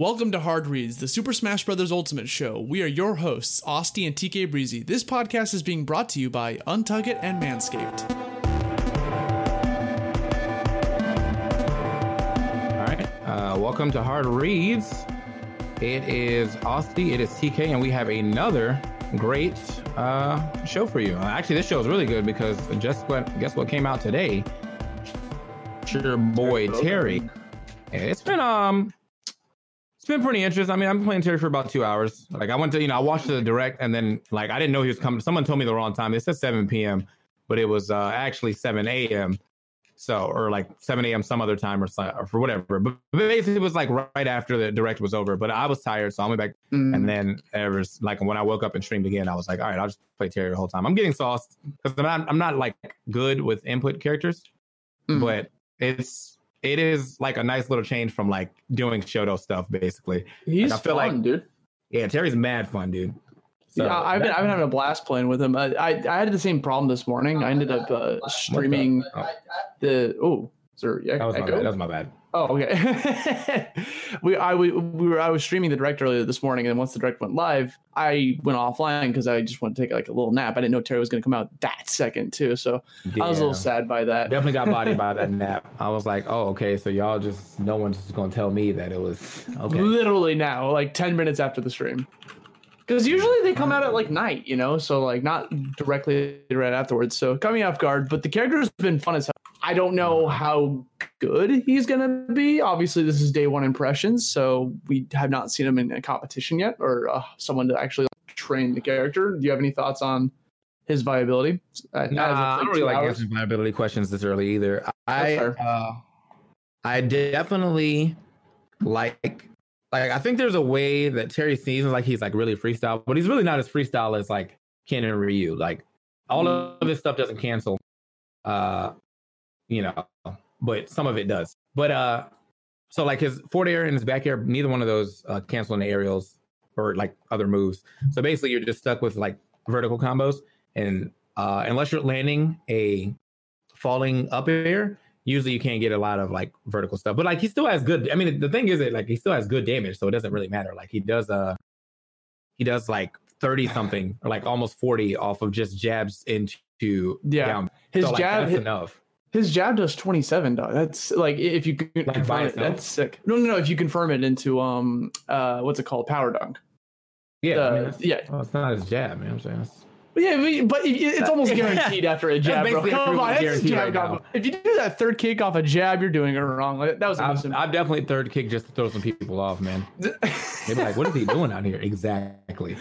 Welcome to Hard Reads, the Super Smash Bros. Ultimate Show. We are your hosts, Austin and TK Breezy. This podcast is being brought to you by Untuck It and Manscaped. All right. Uh, welcome to Hard Reads. It is Austin, it is TK, and we have another great uh, show for you. Uh, actually, this show is really good because just what guess what came out today? It's your boy Terry. It's been um it's been pretty interesting. I mean, I've been playing Terry for about two hours. Like I went to, you know, I watched the direct and then like I didn't know he was coming. Someone told me the wrong time. They said 7 p.m., but it was uh, actually 7 a.m. So or like 7 a.m. some other time or, or for whatever. But basically it was like right after the direct was over. But I was tired, so I went back Mm. and then was like when I woke up and streamed again, I was like, all right, I'll just play Terry the whole time. I'm getting sauced because I'm not, I'm not like good with input characters, Mm. but it's it is like a nice little change from like doing Shoto stuff basically. He's I feel fun, like- dude. Yeah, Terry's mad fun, dude. So yeah, I've been, I've been having a blast playing with him. I, I, I had the same problem this morning. I ended up uh, streaming Oh. the. Oh, sir, yeah, that was my bad. That was my bad. Oh, okay. we I we, we were I was streaming the direct earlier this morning, and once the direct went live, I went offline because I just wanted to take like a little nap. I didn't know Terry was going to come out that second too, so I was a little sad by that. Definitely got bodied by that nap. I was like, oh, okay, so y'all just no one's just gonna tell me that it was okay. Literally now, like ten minutes after the stream. Because usually they come out at like night, you know, so like not directly right afterwards. So coming off guard, but the character's been fun as hell. I don't know how good he's gonna be. Obviously, this is day one impressions, so we have not seen him in a competition yet, or uh, someone to actually like, train the character. Do you have any thoughts on his viability? Uh, Nah, I don't really like hours? answering viability questions this early either. I uh, I definitely like like I think there's a way that Terry seems like he's like really freestyle, but he's really not as freestyle as like Ken and Ryu. Like all of this stuff doesn't cancel. Uh you know, but some of it does. But uh so like his forward air and his back air, neither one of those uh cancel in the aerials or like other moves. So basically you're just stuck with like vertical combos and uh unless you're landing a falling up air, usually you can't get a lot of like vertical stuff. But like he still has good. I mean, the thing is that like he still has good damage, so it doesn't really matter. Like he does uh he does like 30 something or like almost 40 off of just jabs into Yeah. down. His so, like, jab, that's his, enough. His jab does twenty seven. Dog. That's like if you can by confirm it, that's sick. No, no, no. If you confirm it into um uh what's it called, power dunk. Yeah, I Uh, mean, yeah. well, it's not his jab, man. I'm saying that's, Yeah, but, but if you- it's almost guaranteed after a jab. Bro. Come on, that's jab right. If you do that third kick off a jab, you're doing it wrong. That was a I'm. I'm definitely third kick just to throw some people off, man. They'd be like, what is he doing out here? Exactly.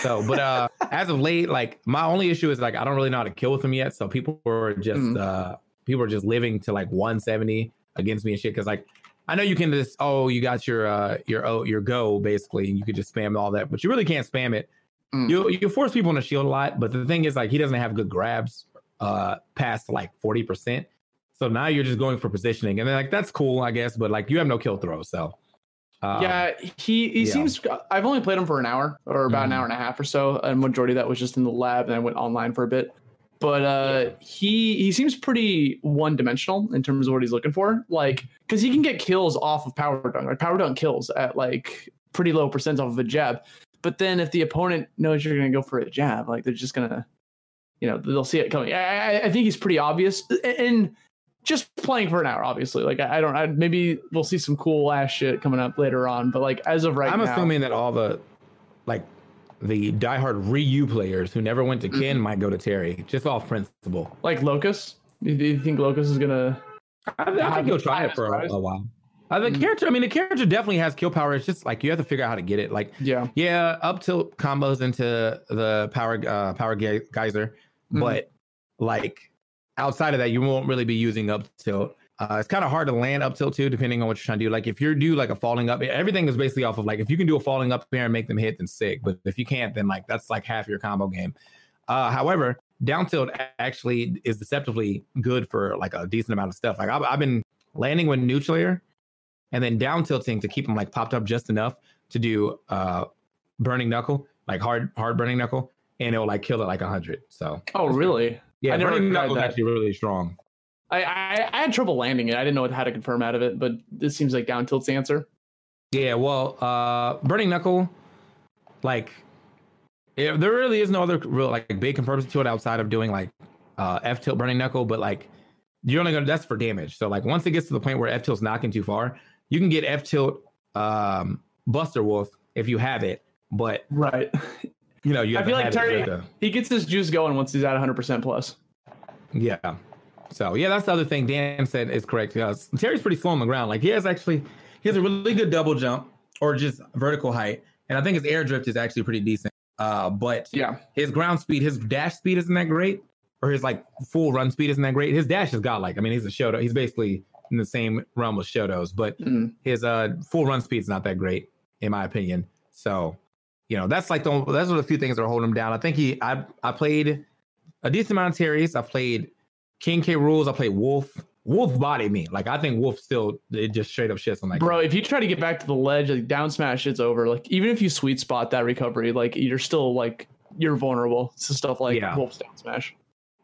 So, but uh as of late, like my only issue is like I don't really know how to kill with him yet. So people were just Mhm. uh people are just living to like 170 against me and shit. Cause like I know you can just oh you got your uh your oh your go basically and you could just spam all that, but you really can't spam it. Mm. You you force people on the shield a lot, but the thing is like he doesn't have good grabs uh past like 40%. So now you're just going for positioning, and then like that's cool, I guess, but like you have no kill throw, so um, yeah, he he yeah. seems. I've only played him for an hour or about an Mhm. hour and a half or so, and majority of that was just in the lab, and I went online for a bit. But uh, he he seems pretty one dimensional in terms of what he's looking for, like because he can get kills off of power dunk. Like power dunk kills at like pretty low percent off of a jab. But then if the opponent knows you're going to go for a jab, like they're just gonna, you know, they'll see it coming. I, I- think he's pretty obvious, and just playing for an hour, obviously. Like I, I don't, I, maybe we'll see some cool ass shit coming up later on. But like as of right now, I'm now, assuming that all the like the diehard Ryu players who never went to Ken Mm-hmm. might go to Terry, just off principle. like Locust. Do you think Locust is gonna? I, I think he'll try it for a, a while. Uh, the Mhm. character, I mean, the character definitely has kill power. It's just like you have to figure out how to get it. Like, Yeah, yeah, up tilt combos into the power uh, power ge- geyser, Mhm. but like outside of that, you won't really be using up tilt. Uh, it's kind of hard to land up tilt too, depending on what you're trying to do. Like if you're do like a falling up, everything is basically off of like if you can do a falling up here and make them hit, then sick. But if you can't, then like that's like half your combo game. Uh, however, down tilt actually is deceptively good for like a decent amount of stuff. Like I've, I've been landing with neutral air and then down tilting to keep them like popped up just enough to do uh burning knuckle, like hard hard burning knuckle, and it will like kill it like a hundred. So Oh, really? yeah, I never burning knuckle is actually really strong. I, I I had trouble landing it. I didn't know how to confirm out of it, but this seems like down tilt's answer. Yeah, well, uh burning knuckle, like yeah, there really is no other real like big confirms to it outside of doing like uh F tilt burning knuckle, but like you're only gonna that's for damage. So like once it gets to the point where F tilt's knocking too far, you can get F tilt um Buster Wolf if you have it, but Right. you know you I feel like Terry- he gets his juice going once he's at 100 percent plus. Yeah. So yeah, that's the other thing Dan said is correct. Uh, Terry's pretty slow on the ground. Like he has actually he has a really good double jump or just vertical height, and I think his air drift is actually pretty decent. Uh, but Yeah. his ground speed, his dash speed isn't that great, or his like full run speed isn't that great. His dash is godlike. I mean, he's a Shoto. He's basically in the same realm with Shotos, but Mm. his uh full run speed's not that great in my opinion. So, you know, that's like the that's one of the few things that are holding him down. I think he I I played a decent amount of Terry's. I played King K. Rools. I played Wolf. Wolf bodied me. Like I think Wolf still it just straight up shits on that. Bro, if you try to get back to the ledge, like down smash, it's over. Like even if you sweet spot that recovery, like you're still like you're vulnerable to stuff like Yeah. Wolf's down smash.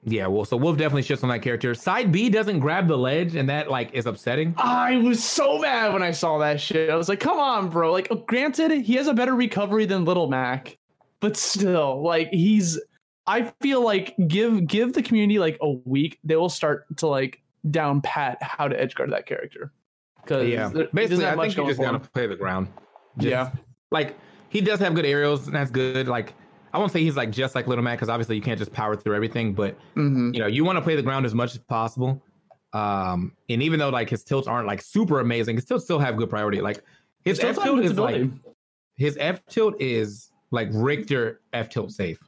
Yeah, well, so Wolf definitely shits on that character. Side B doesn't grab the ledge, and that like is upsetting. I was so mad when I saw that shit. I was like, come on, bro. Like, granted, he has a better recovery than Little Mac, but still, like, he's. I feel like give give the community like a week, they will start to like down pat how to edge guard that character. Because Yeah, basically, I think you just gotta play the ground. Just- yeah, like he does have good aerials, and that's good. Like I won't say he's like just like Little Mac because obviously you can't just power through everything, but hmm you know you want to play the ground as much as possible. Um, and even though like his tilts aren't like super amazing, his tilts still have good priority. Like his F tilt is like his F tilt is like Richter F tilt safe.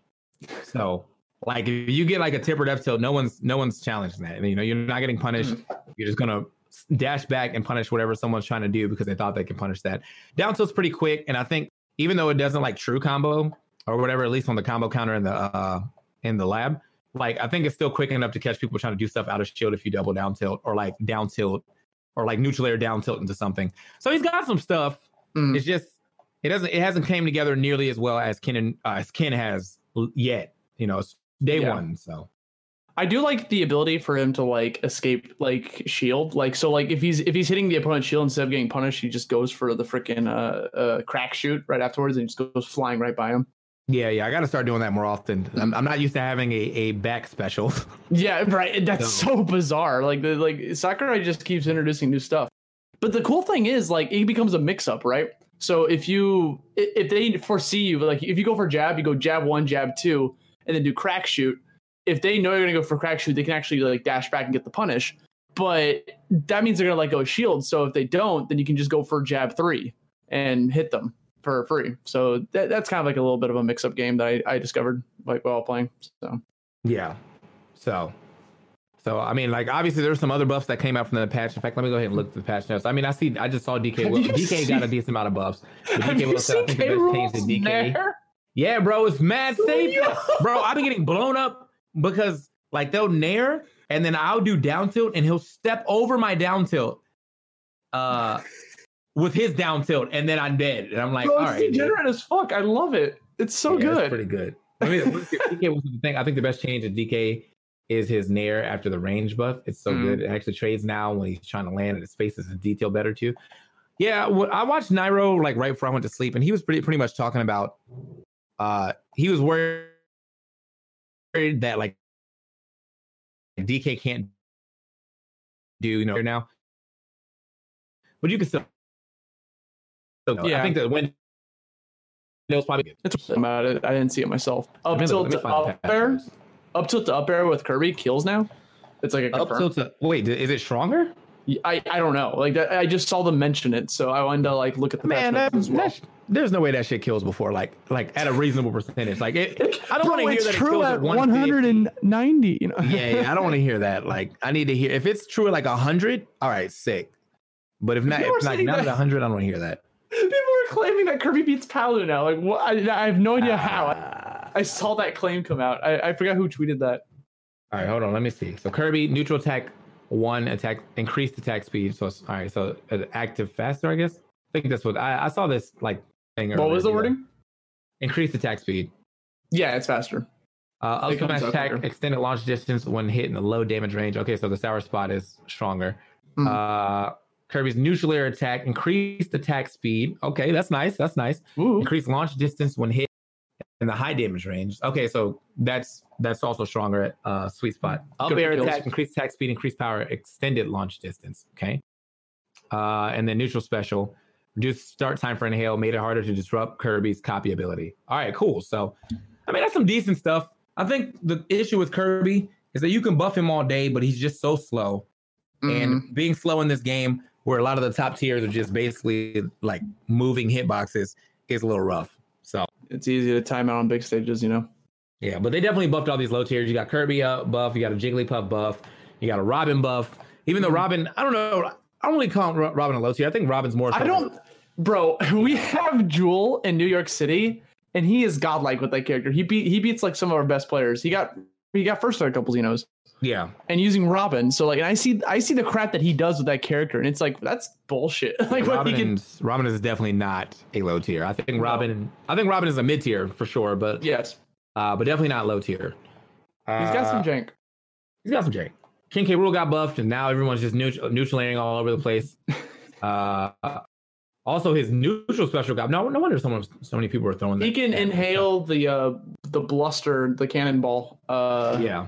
So like if you get like a tippered F tilt, no one's no one's challenging that. And you know, you're not getting punished. You're just gonna dash back and punish whatever someone's trying to do because they thought they can punish that. Down tilt's pretty quick, and I think even though it doesn't like true combo or whatever, at least on the combo counter in the uh in the lab, like I think it's still quick enough to catch people trying to do stuff out of shield if you double down tilt or like down tilt or like neutral air down tilt into something. So he's got some stuff. Mm. It's just it doesn't it hasn't came together nearly as well as Ken and, uh, as Ken has yet. You know, it's day Yeah. one. So I do like the ability for him to like escape like shield. Like so like if he's if he's hitting the opponent's shield instead of getting punished, he just goes for the freaking uh, uh crack shoot right afterwards and just goes flying right by him. yeah, yeah, I got to start doing that more often. I'm, I'm not used to having a, a back special. Yeah, right. That's so bizarre. Like the like Sakurai just keeps introducing new stuff. But the cool thing is like it becomes a mix up, right? So if you if they foresee you like if you go for jab, you go jab one, jab two, and then do crack shoot. If they know you're gonna go for crack shoot, they can actually like dash back and get the punish. But that means they're gonna let go shield. So if they don't, then you can just go for jab three and hit them for free. So that, that's kind of like a little bit of a mix up game that I, I discovered like while playing. So Yeah. So, so I mean, like obviously there's some other buffs that came out from the patch. In fact, let me go ahead and look at the patch notes. I mean, I see, I just saw DK. Will, DK seen- got a decent amount of buffs. But DK Will said, I think the K. best change Rool's to DK. Nair? Yeah, bro, it's mad safe, bro. I've been getting blown up because like they'll nair and then I'll do down tilt and he'll step over my down tilt, uh, with his down tilt and then I'm dead and I'm like, Bro, all it's right, dude. degenerate as fuck. I love it. It's so Yeah, it's good. pretty good. I mean, DK was the thing. I think the best change in DK is his nair after the range buff. It's so Mhm. good. It actually trades now when he's trying to land, and his face is in detail better too. Yeah, well, I watched Nairo like right before I went to sleep, and he was pretty pretty much talking about. Uh, he was worried that like DK can't do you know now, but you can still. go. Yeah. I think that when. It was probably good. It's about it. I didn't see it myself. Up Let me look- tilt let me to find the up notes. Up tilt to up air with Kirby kills now. It's like a Up tilt to wait, is it stronger? I, I don't know. Like that, I just saw them mention it, so I wanted to like look at the Man, that, as well. that there's no way that shit kills before like like at a reasonable percentage. Like it, I don't want to hear it's that it true kills at at 190. You know. yeah, yeah, I don't want to hear that. Like I need to hear if it's true at like 100, all right, sick. But if not, People if are like not at that. 100, I don't want to hear that. People are claiming that Kirby beats Palu now. Like, what? I, I have no idea how. Ah. I. Saw that claim come out. I, I forgot who tweeted that. All right, hold on, let me see. So Kirby neutral tech one attack increased attack speed. So all right, so uh, active faster, I guess. I think that's what I, I saw this like thing. What was the wording? Increased attack speed. Yeah, it's faster. Uh, up It smash attack, extended launch distance when hit in the low damage range. Okay, so the sour spot is stronger. Mhm. Uh, Kirby's neutral air attack, increased attack speed. Okay, that's nice. That's nice. Ooh. Increased launch distance when hit in the high damage range. Okay, so that's that's also stronger at uh, sweet spot. Up Good for air kills. attack, increased attack speed, increased power, extended launch distance. Okay. Uh, and then neutral special, reduced start time for inhale, made it harder to disrupt Kirby's copy ability. All right, cool. So, I mean, that's some decent stuff. I think the issue with Kirby is that you can buff him all day, but he's just so slow. Mhm. And being slow in this game, where a lot of the top tiers are just basically like moving hitboxes, is a little rough. So it's easy to time out on big stages, you know. yeah, but they definitely buffed all these low tiers. You got Kirby up buff, you got a Jigglypuff buff, you got a Robin buff. Even though mm-hmm. Robin, I don't know, I don't really call Robin a low tier. I think Robin's more. I don't, bro. We have Jewel in New York City, and he is godlike with that character. He beat he beats like some of our best players. He got he got first at a couple Xenos, Yeah, and using Robin. So like, and I see I see the crap that he does with that character, and it's like that's bullshit. like what he can. Robin is definitely not a low tier. I think Robin, I think Robin is a mid tier for sure, but Yes, uh, but definitely not low tier. he's got some Uh, jank. He's got some J. King K. Rool got buffed, and now everyone's just neutral, neutral all over the place. uh, also, his neutral special got no. No wonder someone, so many people were throwing that. He can inhale the uh the bluster, the cannonball, uh, Yeah,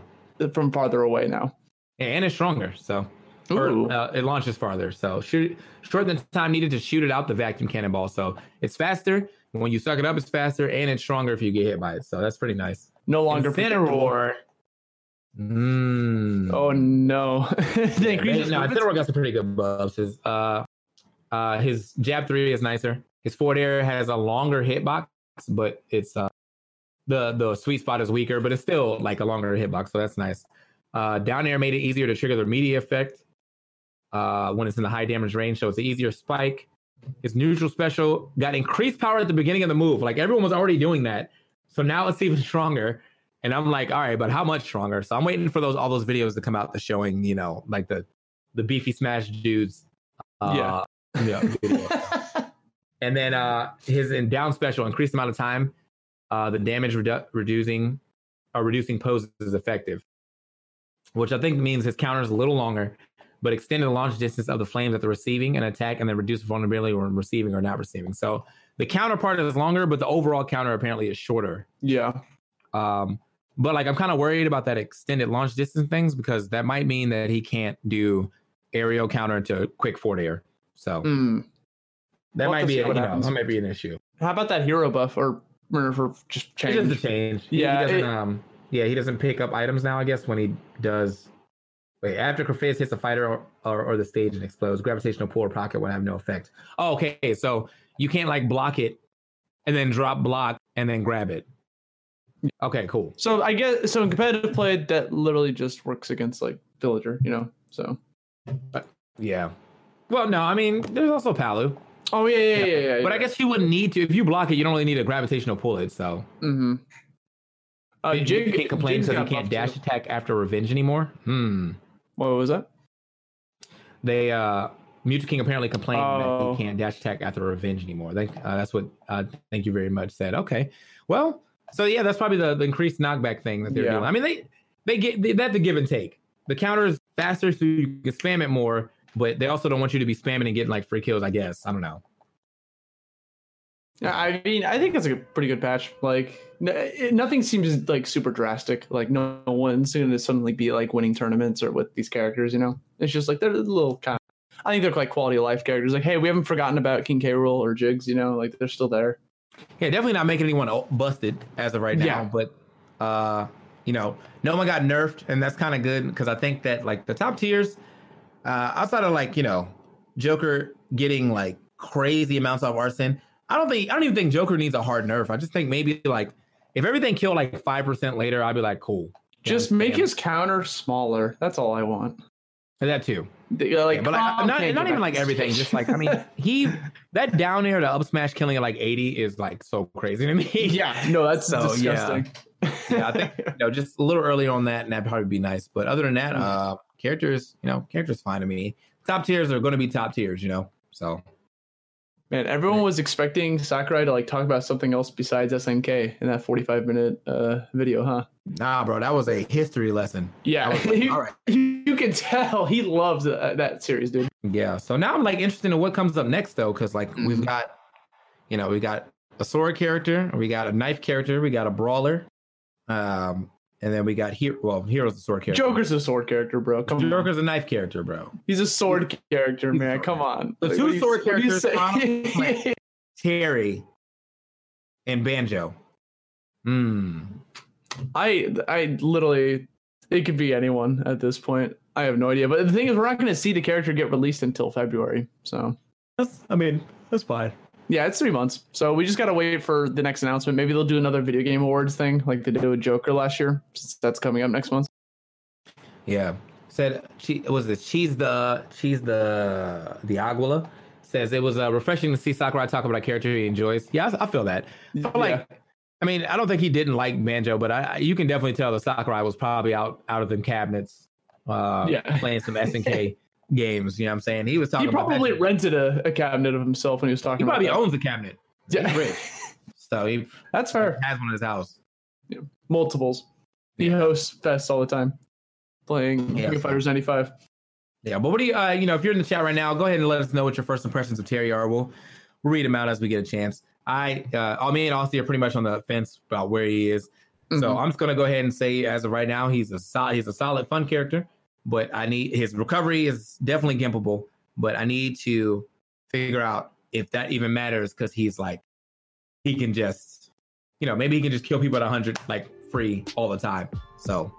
from farther away now. and it's stronger, so or, uh, it launches farther. So shoot, the time needed to shoot it out the vacuum cannonball. So it's faster when you suck it up. It's faster, and it's stronger if you get hit by it. So that's pretty nice. No longer Incineroar. Mm. Oh no! They Yeah, they- no, Incineroar got some pretty good buffs. His uh, uh, his jab three is nicer. His forward air has a longer hitbox, but it's uh, the the sweet spot is weaker, but it's still like a longer hitbox, so that's nice. Uh, down air made it easier to trigger the meteor effect uh, when it's in the high damage range, so it's an easier spike. His neutral special got increased power at the beginning of the move. Like everyone was already doing that, so now it's even stronger. And I'm like, all right, but how much stronger? So I'm waiting for those all those videos to come out, the showing, you know, like the the beefy smash dudes. Uh, yeah. Video. and then uh his in down special increased amount of time, uh the damage redu- reducing or reducing poses is effective, which I think means his counter is a little longer, but extended the launch distance of the flames at the receiving and attack, and then reduce vulnerability when receiving or not receiving. So the counter part is longer, but the overall counter apparently is shorter. yeah. Um, but like I'm kind of worried about that extended launch distance things because that might mean that he can't do aerial counter to quick forward air. So Mm. that We'll might be see a, you know that might be an issue. How about that hero buff or Or for just It's change. just a change. He- Yeah, He doesn't, it- um, yeah, he doesn't pick up items now. I guess when he does. Wait, after Crephaeus hits a fighter or, or, or the stage and explodes, gravitational pull or pocket will have no effect. Oh, okay. So you can't like block it and then drop block and then grab it. Okay, cool. So I guess so in competitive play that literally just works against like villager, you know. So Yeah. Well, no, I mean, there's also Palu, oh yeah yeah yeah yeah. yeah but I guess you wouldn't need to. If you block it, you don't really need a gravitational pull it. So Mm-hmm. Uh, you Jig can't complain because you can't dash too. attack after revenge anymore. Hmm. What was that? They uh Mewtwo King apparently complained Oh. that he can't dash attack after revenge anymore. They, uh, that's what uh, thank you very much said. Okay, well, so yeah, that's probably the, the increased knockback thing that they're Yeah. doing. I mean, they they get they, have to give and take. The counter is faster, so you can spam it more, but they also don't want you to be spamming and getting like free kills. I guess I don't know. Yeah, I mean, I think it's a pretty good patch. Like, it, nothing seems like super drastic. Like, no, no one's going to suddenly be like winning tournaments or with these characters. You know, it's just like they're a little kind. of... I think they're like quality of life characters. Like, hey, we haven't forgotten about King K. Rool or Jigs. You know, like they're still there. Yeah, definitely not making anyone busted as of right now. Yeah. But uh, you know, no one got nerfed, and that's kind of good because I think that like the top tiers, uh, outside of like you know, Joker getting like crazy amounts of arson, I don't think I don't even think Joker needs a hard nerf. I just think maybe like if everything killed like five percent later, I'd be like, cool. Just know, make damn. his counter smaller. That's all I want. And that too. They- Like, Yeah, but like, not, can't even like everything. Just like I mean, he that down air to up smash killing at like eighty is like so crazy to me. yeah, no, that's So, yeah. disgusting. yeah, I think you know, just a little earlier on that, and that'd probably be nice. But other than that, uh, characters, you know, characters fine to me. Top tiers are going to be top tiers, you know. So Man, everyone was expecting Sakurai to like talk about something else besides SNK in that 45 minute uh, video, huh? nah, bro, that was a history lesson. Yeah, like, you, all right. you can tell he loves uh, that series, dude. Yeah. So now I'm like interested in what comes up next, though, because like we've Mhm. got, you know, we got a sword character, we got a knife character, we got a brawler, um, and then we got here. Well, hero's a sword character. Joker's a sword character, bro. Come on. Joker's a knife character, bro. He's a sword character, He's man. sword. Come on. The Like, two do you- sword what you characters, say? Terry and Banjo. Hmm. I I literally it could be anyone at this point. I have no idea. But the thing is, we're not going to see the character get released until February. So That's. I mean, that's fine. Yeah, it's three months. So we just got to wait for the next announcement. Maybe they'll do another video game awards thing like they did with Joker last year. since That's coming up next month. Yeah. Said she was it. She's the she's the the Aguila. Says it was uh, refreshing to see Sakurai talk about a character he enjoys. Yeah, I, I feel that. I feel like. I mean, I don't think he didn't like Banjo, but I, I- you can definitely tell that Sakurai was probably out out of them cabinets, uh, Yeah. playing some SNK games. You know what I'm saying? He was talking. he probably rented a, a cabinet of himself when he was talking He probably that. owns a cabinet. Yeah. Rich. So he That's fair. has one in his house. Yeah. Multiples. He Yeah. hosts fests all the time, playing Yeah, King Fighters 95. Yeah, but what do you, uh, you know, if you're in the chat right now, go ahead and let us know what your first impressions of Terry are. We'll, we'll read them out as we get a chance. I, uh, all me and Austin are pretty much on the fence about where he is. So Mhm. I'm just gonna go ahead and say, as of right now, he's a solid, he's a solid, fun character. But I need his recovery is definitely gimpable. But I need to figure out if that even matters because he's like, he can just, you know, maybe he can just kill people at 100 like free all the time. So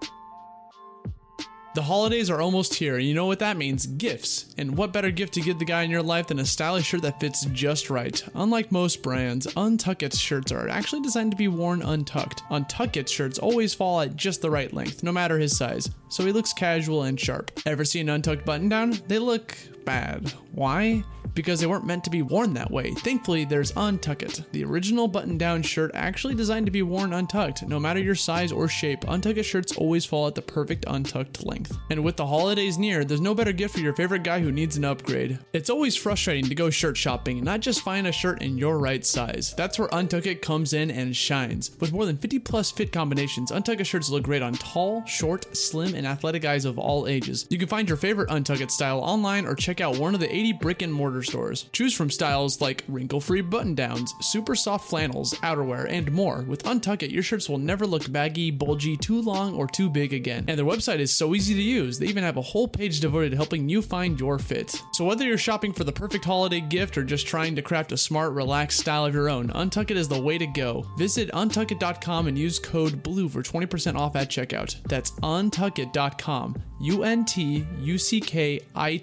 The holidays are almost here, and you know what that means gifts. And what better gift to give the guy in your life than a stylish shirt that fits just right? Unlike most brands, Untuckit shirts are actually designed to be worn untucked. Untuckit shirts always fall at just the right length, no matter his size, so he looks casual and sharp. Ever see an untucked button down? They look bad. Why? Because they weren't meant to be worn that way. Thankfully, there's Untuckit, the original button down shirt actually designed to be worn untucked. No matter your size or shape, Untuckit shirts always fall at the perfect untucked length. And with the holidays near, there's no better gift for your favorite guy who needs an upgrade. It's always frustrating to go shirt shopping and not just find a shirt in your right size. That's where Untuckit comes in and shines. With more than 50 plus fit combinations, Untuckit shirts look great on tall, short, slim, and athletic guys of all ages. You can find your favorite Untuckit style online or check out one of the 80 brick and mortar stores. Choose from styles like wrinkle-free button-downs, super soft flannels, outerwear, and more. With Untuck It, your shirts will never look baggy, bulgy, too long, or too big again. And their website is so easy to use. They even have a whole page devoted to helping you find your fit. So whether you're shopping for the perfect holiday gift or just trying to craft a smart, relaxed style of your own, Untuck It is the way to go. Visit untuckit.com and use code BLUE for 20% off at checkout. That's untuckit.com. U N T U C K I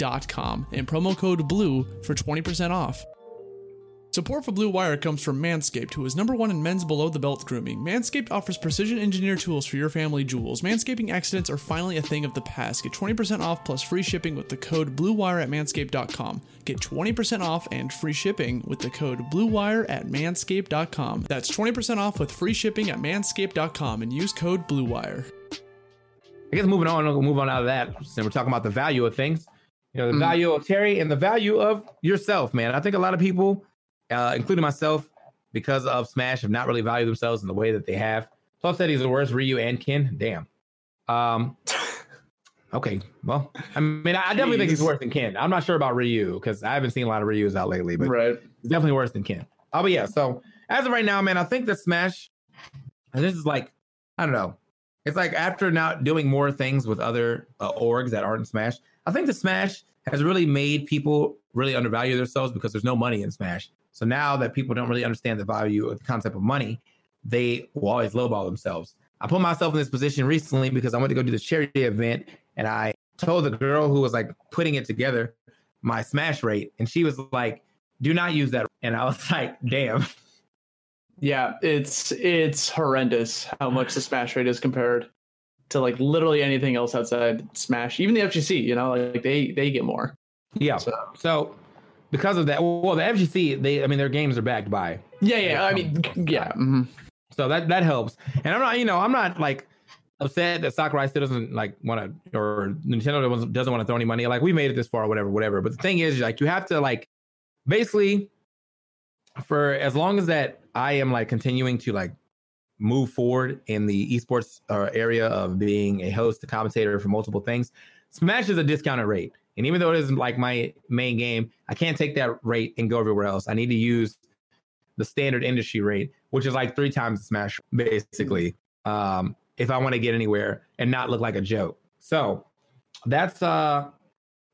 T.com. And promo code BLUE for 20% off. Support for Blue Wire comes from Manscaped, who is number one in men's below the belt grooming. Manscaped offers precision engineered tools for your family jewels. Manscaping accidents are finally a thing of the past. Get 20% off plus free shipping with the code BlueWire at manscaped.com. Get 20% off and free shipping with the code BlueWire at manscaped.com. That's 20% off with free shipping at manscaped.com and use code BlueWire. I guess moving on, we'll move on out of that. So we're talking about the value of things, you know, the value of Terry and the value of yourself, man. I think a lot of people, uh, including myself, because of Smash, have not really valued themselves in the way that they have. Plus, said he's the worst Ryu and Ken. Damn. Um. Okay. Well, I mean, I definitely think he's worse than Ken. I'm not sure about Ryu because I haven't seen a lot of Ryu's out lately, but Right. it's definitely worse than Ken. Oh, but yeah. So as of right now, man, I think that Smash, and this is like, I don't know. It's like after not doing more things with other uh, orgs that aren't Smash, I think the Smash has really made people really undervalue themselves because there's no money in Smash. So now that people don't really understand the value of the concept of money, they will always lowball themselves. I put myself in this position recently because I went to go do this charity event and I told the girl who was like putting it together my smash rate and she was like, do not use that. And I was like, damn. Yeah, it's it's horrendous how much the smash rate is compared to like literally anything else outside Smash. Even the FGC, you know, like they they get more. Yeah. So So because of that, well, the FGC, they, I mean, their games are backed by. yeah, yeah. I mean, yeah. mhm. So that that helps. And I'm not, you know, I'm not like upset that Sakurai still doesn't like want to, or Nintendo doesn't, doesn't want to throw any money. Like we made it this far, whatever, whatever. But the thing is, like you have to like basically for as long as that I am like continuing to like move forward in the esports uh, area of being a host, a commentator for multiple things. Smash is a discounted rate. And even though it isn't like my main game, I can't take that rate and go everywhere else. I need to use the standard industry rate, which is like three times Smash, basically, um, if I want to get anywhere and not look like a joke. So that's uh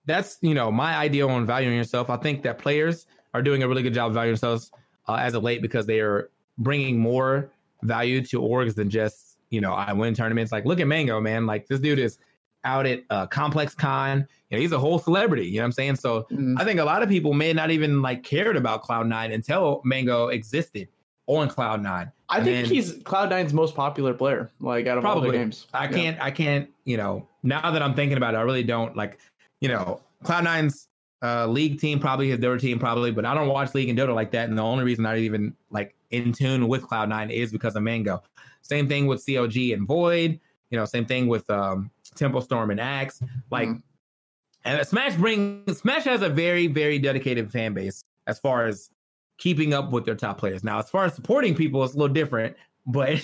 that's you know my idea on valuing yourself. I think that players are doing a really good job valuing themselves uh, as of late because they are bringing more value to orgs than just you know I win tournaments. Like look at Mango, man. Like this dude is out at uh, Complex Con. You know, he's a whole celebrity. You know what I'm saying? So Mhm. I think a lot of people may not even like cared about Cloud9 until Mango existed on Cloud9. I And think then- he's Cloud9's most popular player, like out of all Probably. the games. I Yeah. can't, I can't, you know, now that I'm thinking about it, I really don't like, you know, Cloud9's uh, league team, probably his Dota team, probably, but I don't watch League and Dota like that. And the only reason I even like in tune with Cloud9 is because of Mango. Same thing with COG and Void, you know, same thing with um, Tempo Storm and Axe. Like, Mhm. and Smash brings Smash has a very, very dedicated fan base as far as keeping up with their top players. Now, as far as supporting people, it's a little different, but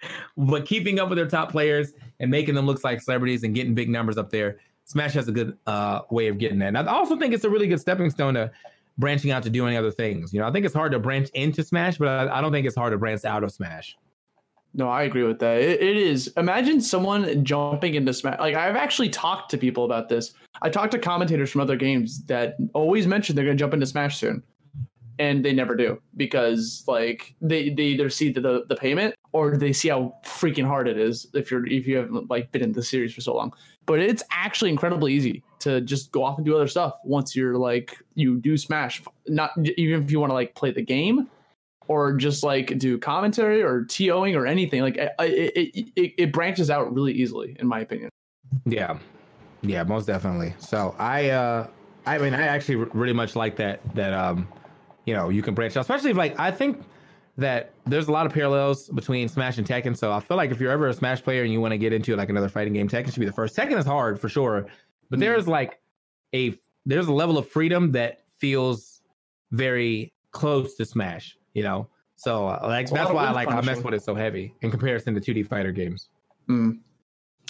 but keeping up with their top players and making them look like celebrities and getting big numbers up there, Smash has a good uh, way of getting that. And I also think it's a really good stepping stone to branching out to do any other things. You know, I think it's hard to branch into Smash, but I, I don't think it's hard to branch out of Smash. No, I agree with that. It, it is. Imagine someone jumping into Smash. Like I've actually talked to people about this. I talked to commentators from other games that always mention they're going to jump into Smash soon, and they never do because like they they either see the, the the payment or they see how freaking hard it is if you're if you haven't like been in the series for so long. But it's actually incredibly easy to just go off and do other stuff once you're like you do Smash. Not even if you want to like play the game or just like do commentary or TOing or anything. Like it, it, it, it branches out really easily, in my opinion. Yeah, yeah, most definitely. So I, uh I mean, I actually really much like that. That um, you know, you can branch out, especially if, like I think that there's a lot of parallels between Smash and Tekken. So I feel like if you're ever a Smash player and you want to get into like another fighting game, Tekken should be the first. Tekken is hard for sure, but there's like a there's a level of freedom that feels very close to Smash. You know, so uh, like that's why I like I mess with it so heavy in comparison to 2D fighter games. Mm.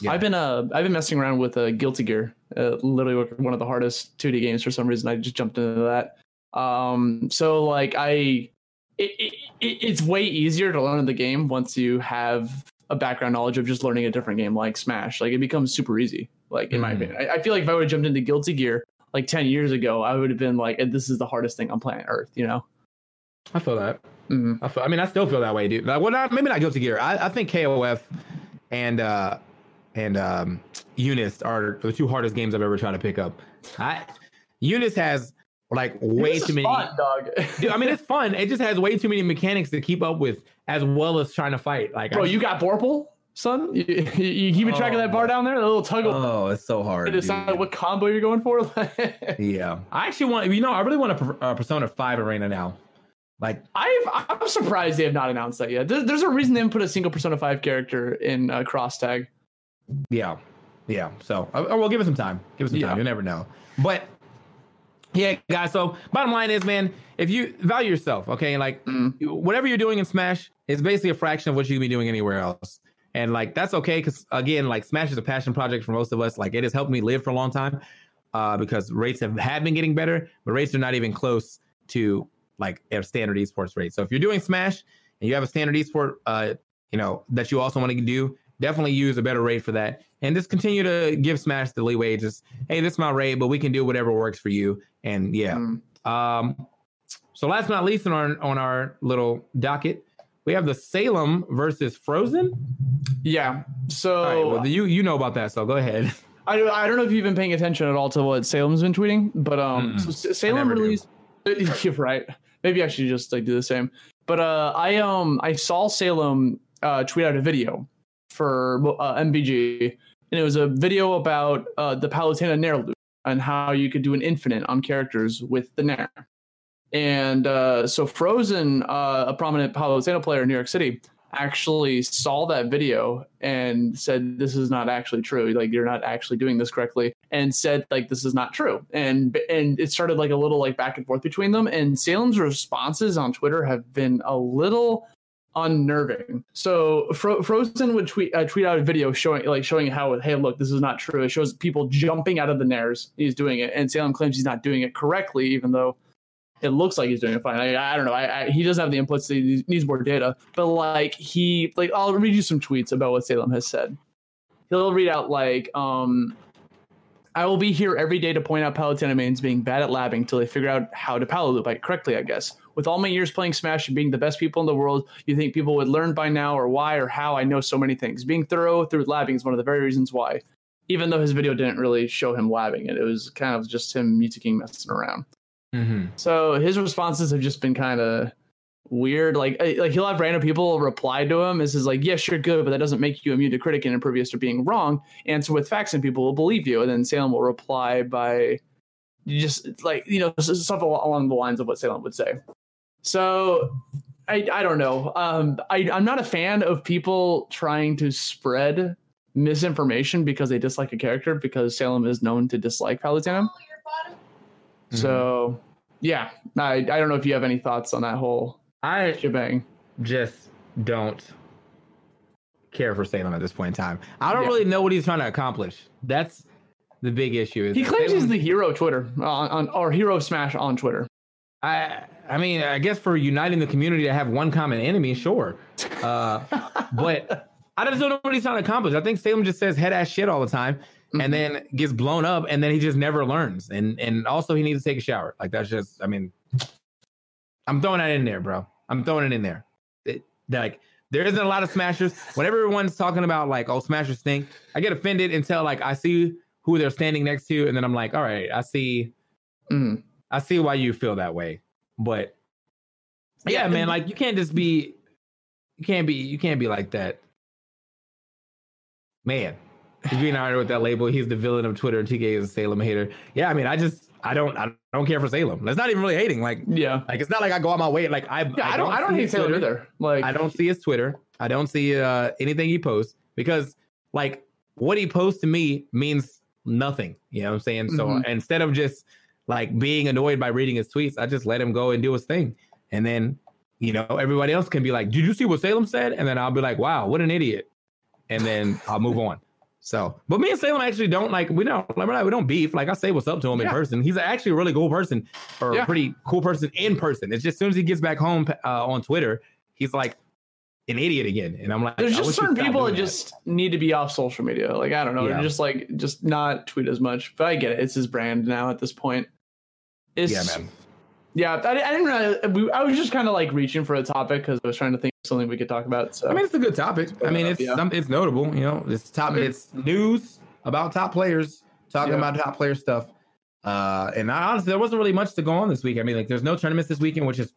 Yeah. I've been uh I've been messing around with uh, Guilty Gear, uh, literally one of the hardest 2D games for some reason. I just jumped into that. Um, so like I, it, it, it's way easier to learn the game once you have a background knowledge of just learning a different game like Smash. Like it becomes super easy. Like in my Mhm. opinion, I, I feel like if I would have jumped into Guilty Gear like 10 years ago, I would have been like, this is the hardest thing on planet Earth. You know? I feel that. Mhm. I, feel, I mean, I still feel that way, dude. Like, well, not maybe not Guilty Gear. I, I think KOF and uh and um UNIST are the two hardest games I've ever tried to pick up. I UNIST has like way too many. fun, dog. Dude, I mean, it's fun. It just has way too many mechanics to keep up with, as well as trying to fight. Like, Bro, I, you got Vorpal, son? You, you, you keeping track of that bar down there? The little tug Oh, it's so to hard. decide dude. what combo you're going for? Yeah. I actually want. You know, I really want a uh, Persona Five arena now. Like, I've, I'm surprised they have not announced that yet. There's, there's a reason they didn't put a single Persona 5 character in uh, Cross Tag. Yeah, yeah. So, uh, well, give it some time. Give it some Yeah. time. You never know. But yeah, guys. So, bottom line is, man, if you value yourself, okay, like Mm. whatever you're doing in Smash is basically a fraction of what you can be doing anywhere else. And like that's okay because again, like Smash is a passion project for most of us. Like it has helped me live for a long time uh, because rates have, have been getting better, but rates are not even close to like a standard esports rate. So if you're doing Smash and you have a standard esport, uh, you know that you also want to do, definitely use a better rate for that, and just continue to give Smash the leeway. Just hey, this is my rate, but we can do whatever works for you. And yeah, Mm. um, so last but not least on our on our little docket, we have the Salem versus Frozen. Yeah. So right, well, you you know about that, so go ahead. I, I don't know if you've been paying attention at all to what Salem's been tweeting, but um, Mm-mm. so Salem released. You're right. Maybe I should just like do the same. But uh, I um I saw Salem uh, tweet out a video for uh, MBG, and it was a video about uh, the Palutena Nair loop and how you could do an infinite on characters with the Nair. And uh, so Frozen, uh, a prominent Palutena player in New York City, actually saw that video and said this is not actually true. Like you're not actually doing this correctly and said like this is not true. And and it started like a little like back and forth between them. And Salem's responses on Twitter have been a little unnerving so Fro- Frozen would tweet uh, tweet out a video showing like showing how hey look this is not true it shows people jumping out of the nairs he's doing it and Salem claims he's not doing it correctly even though it looks like he's doing it fine. I, I don't know. I, I, he doesn't have the inputs. He needs more data. But like he, like I'll read you some tweets about what Salem has said. He'll read out like, um, I will be here every day to point out Palutena mains being bad at labbing till they figure out how to palo loop it correctly. I guess. With all my years playing Smash and being the best people in the world, you think people would learn by now or why or how? I know so many things. Being thorough through labbing is one of the very reasons why. Even though his video didn't really show him labbing it, it was kind of just him mutaking messing around. Mm-hmm. So his responses have just been kind of weird. Like, like he'll have random people reply to him. This is like, yes, you're good, but that doesn't make you immune to critic and impervious to being wrong. Answer with facts, and people will believe you. And then Salem will reply by just like you know stuff along the lines of what Salem would say. So I I don't know. Um, I I'm not a fan of people trying to spread misinformation because they dislike a character because Salem is known to dislike Palutena. So yeah, I I don't know if you have any thoughts on that whole I shebang. just don't care for Salem at this point in time. I don't Yeah. really know what he's trying to accomplish. That's the big issue. Is He claims he's the hero Twitter on, on or hero Smash on Twitter. I I mean, I guess for uniting the community to have one common enemy, sure. Uh, but I just don't know what he's trying to accomplish. I think Salem just says head ass shit all the time Mhm. and then gets blown up and then he just never learns. And and also he needs to take a shower. Like that's just I mean I'm throwing that in there, bro. I'm throwing it in there. It, like there isn't a lot of smashers. When everyone's talking about like oh smashers stink, I get offended until like I see who they're standing next to, and then I'm like, all right, I see Mhm. I see why you feel that way. But yeah, Yeah, man, like you can't just be you can't be you can't be like that. Man. He's being honored with that label. He's the villain of Twitter. TK is a Salem hater. Yeah, I mean, I just I don't I don't care for Salem. That's not even really hating. Like Yeah. like it's not like I go out my way. Like I Yeah, I don't I don't hate Taylor Twitter. either. Like I don't see his Twitter. I don't see uh, anything he posts because like what he posts to me means nothing. You know what I'm saying? So Mhm. instead of just like being annoyed by reading his tweets, I just let him go and do his thing. And then, you know, everybody else can be like, Did you see what Salem said? And then I'll be like, Wow, what an idiot. And then I'll move on. So, but me and Salem actually don't like we don't we don't beef. Like I say what's up to him in person. He's actually a really cool person, or Yeah. a pretty cool person in person. It's just as soon as he gets back home uh, on Twitter, he's like an idiot again. And I'm like, There's I just certain people that just need to be off social media. Like I don't know, Yeah. just like just not tweet as much. But I get it. It's his brand now at this point. It's, yeah, man. Yeah, I, I didn't really. I was just kind of like reaching for a topic because I was trying to think of something we could talk about. So I mean, it's a good topic. I mean, it's Yeah. some, it's notable. You know, it's top. It's news about top players talking Yeah. about top player stuff. Uh, and I, honestly, there wasn't really much to go on this week. I mean, like, there's no tournaments this weekend, which is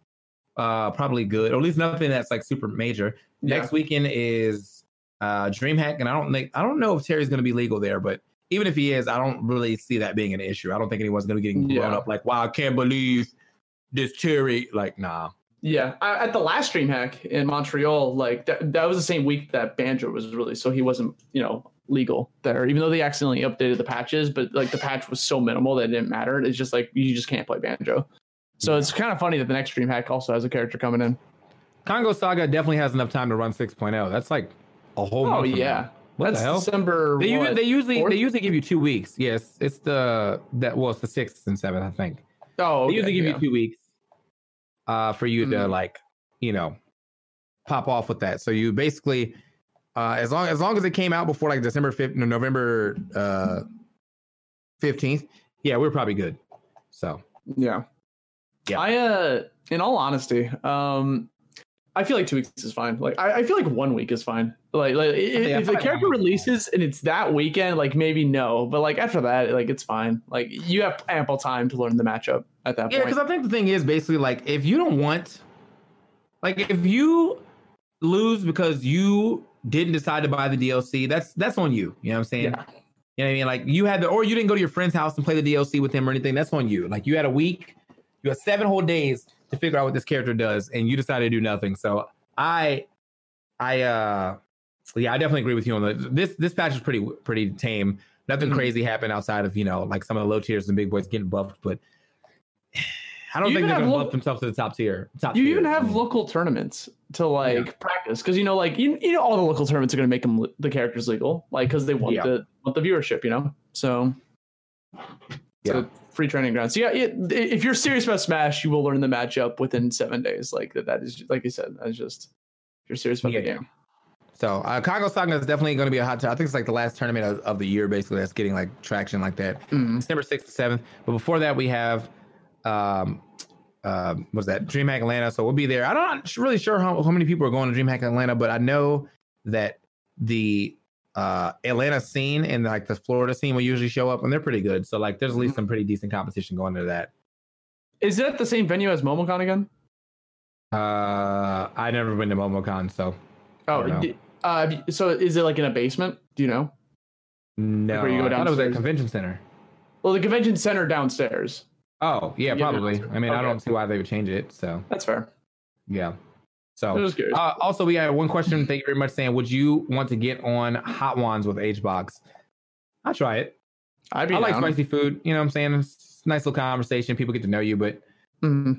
uh probably good, or at least nothing that's like super major. Yeah. Next weekend is uh DreamHack, and I don't think I don't know if Terry's going to be legal there, but even if he is, I don't really see that being an issue. I don't think anyone's going to be getting blown Yeah. up like, wow, I can't believe this Terry. Like, nah. Yeah, I, at the last DreamHack in Montreal, like that, that was the same week that Banjo was released, so he wasn't, you know, legal there. Even though they accidentally updated the patches, but like the patch was so minimal that it didn't matter. It's just like you just can't play Banjo. So it's kind of funny that the next DreamHack also has a character coming in. Kongo Saga definitely has enough time to run 6.0. That's like a whole Oh yeah, now. What that's the hell? December. They, what, they usually fourth? they usually give you two weeks. Yes, it's the that well, it's the sixth and seventh, I think. Oh, They usually give yeah. you two weeks uh, for you to Mhm. like, you know, pop off with that. So you basically, uh, as long as long as it came out before like December fifth, no, November uh, fifteenth, yeah, we're probably good. So Yeah. Yeah. I uh in all honesty, um I feel like two weeks is fine. Like I, I feel like one week is fine. Like, like if, Yeah, if the character releases and it's that weekend, like maybe no. But like after that, like it's fine. Like you have ample time to learn the matchup at that yeah, point. because I think the thing is basically like if you don't want, like if you lose because you didn't decide to buy the DLC, that's that's on you. You know what I'm saying? Yeah. You know what I mean? Like you had the, or you didn't go to your friend's house and play the DLC with him or anything. That's on you. Like you had a week, you had seven whole days to figure out what this character does, and you decided to do nothing. So I, I, uh, yeah, I definitely agree with you on the this this patch is pretty pretty tame. Nothing Mhm. crazy happened outside of you know like some of the low tiers and big boys getting buffed, but I don't You think they're gonna lo- buff themselves to the top tier. Top you tier. even I have mean, local tournaments to like practice because you know, like you, you know, all the local tournaments are going to make them the characters legal, like because they want Yeah. the want the viewership, you know. So Yeah. a free training ground. So yeah, it, if you're serious about Smash, you will learn the matchup within seven days. Like that, that is like you said, that's just if you're serious about the Yeah. game. So uh, Kongo Saga is definitely going to be a hot. T- I think it's like the last tournament of, of the year, basically. That's getting like traction like that. Mm. December sixth to seventh. But before that, we have um, um, was that? DreamHack Atlanta. So we'll be there. I'm not really sure how, how many people are going to DreamHack Atlanta, but I know that the uh, Atlanta scene and like the Florida scene will usually show up, and they're pretty good. So like, there's at least some pretty decent competition going to that. Is that the same venue as MomoCon again? Uh, I've never been to MomoCon, so Oh, don't know. di- uh, so is it like in a basement? Do you know? no. where you go I thought it was at convention center. Well, the convention center downstairs. Oh yeah, Yeah, probably. I mean, I don't see why they would change it. So That's fair. yeah. I So uh, also, we had one question. Thank you very much. Sam. would you want to get on Hot Ones with HBox? I'll try it. I'd be I like spicy food. You know what I'm saying? It's a nice little conversation. People get to know you, but Mhm.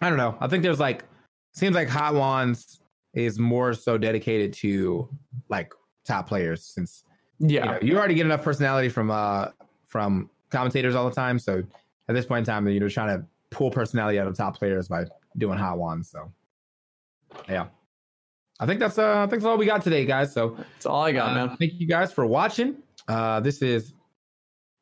I don't know. I think there's like seems like Hot Ones is more so dedicated to like top players since you, Yeah. know, you already get enough personality from uh from commentators all the time. So at this point in time, you're trying to pull personality out of top players by doing hot ones. So yeah. I think that's uh I think that's all we got today, guys. So That's all I got, uh, man. thank you guys for watching. Uh this is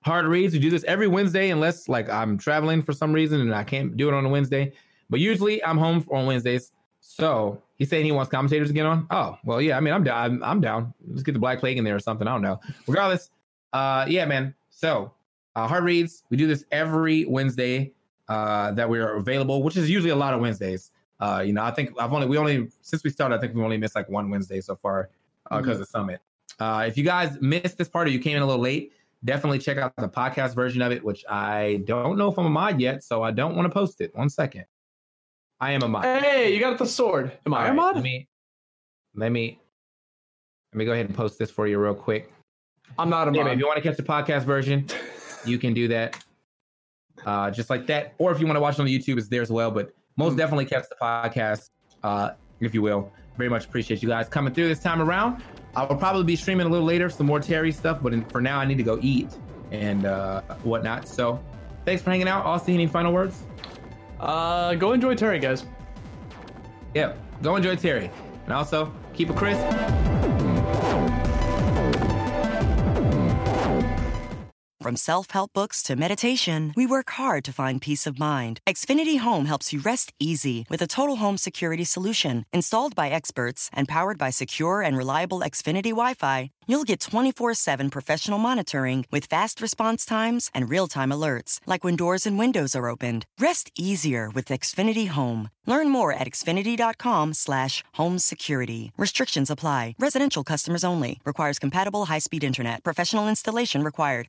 hard reads. We do this every Wednesday unless like I'm traveling for some reason and I can't do it on a Wednesday. But usually I'm home on Wednesdays. So he's saying he wants commentators to get on. Oh, well, yeah. I mean, I'm down. I'm, I'm down. Let's get the Black Plague in there or something. I don't know. Regardless, uh, yeah, man. So uh, hard reads. We do this every Wednesday uh, that we are available, which is usually a lot of Wednesdays. Uh, you know, I think I've only we only since we started, I think we've only missed like one Wednesday so far because of Summit. Uh, if you guys missed this part or you came in a little late, definitely check out the podcast version of it, which I don't know if I'm a mod yet, so I don't want to post it. One second. I am a mod. Hey, you got the sword. Am I All a mod? Let me let me let me go ahead and post this for you real quick. I'm not a mod. man, if you want to catch the podcast version, you can do that. Uh, just like that. Or if you want to watch it on the YouTube, it's there as well. But most Mm. definitely catch the podcast, uh, if you will. Very much appreciate you guys coming through this time around. I will probably be streaming a little later, some more Terry stuff. But in, for now, I need to go eat and uh, whatnot. So, thanks for hanging out. Austin, any final words? Uh, go enjoy Terry, guys. Yep. Go enjoy Terry, and also keep it crisp. From self help books to meditation, we work hard to find peace of mind. Xfinity Home helps you rest easy with a total home security solution. Installed by experts and powered by secure and reliable Xfinity Wi Fi, you'll get 24 7 professional monitoring with fast response times and real time alerts, like when doors and windows are opened. Rest easier with Xfinity Home. Learn more at xfinity.com/slash home security. Restrictions apply. Residential customers only. Requires compatible high-speed internet. Professional installation required.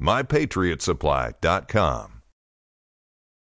mypatriotsupply.com.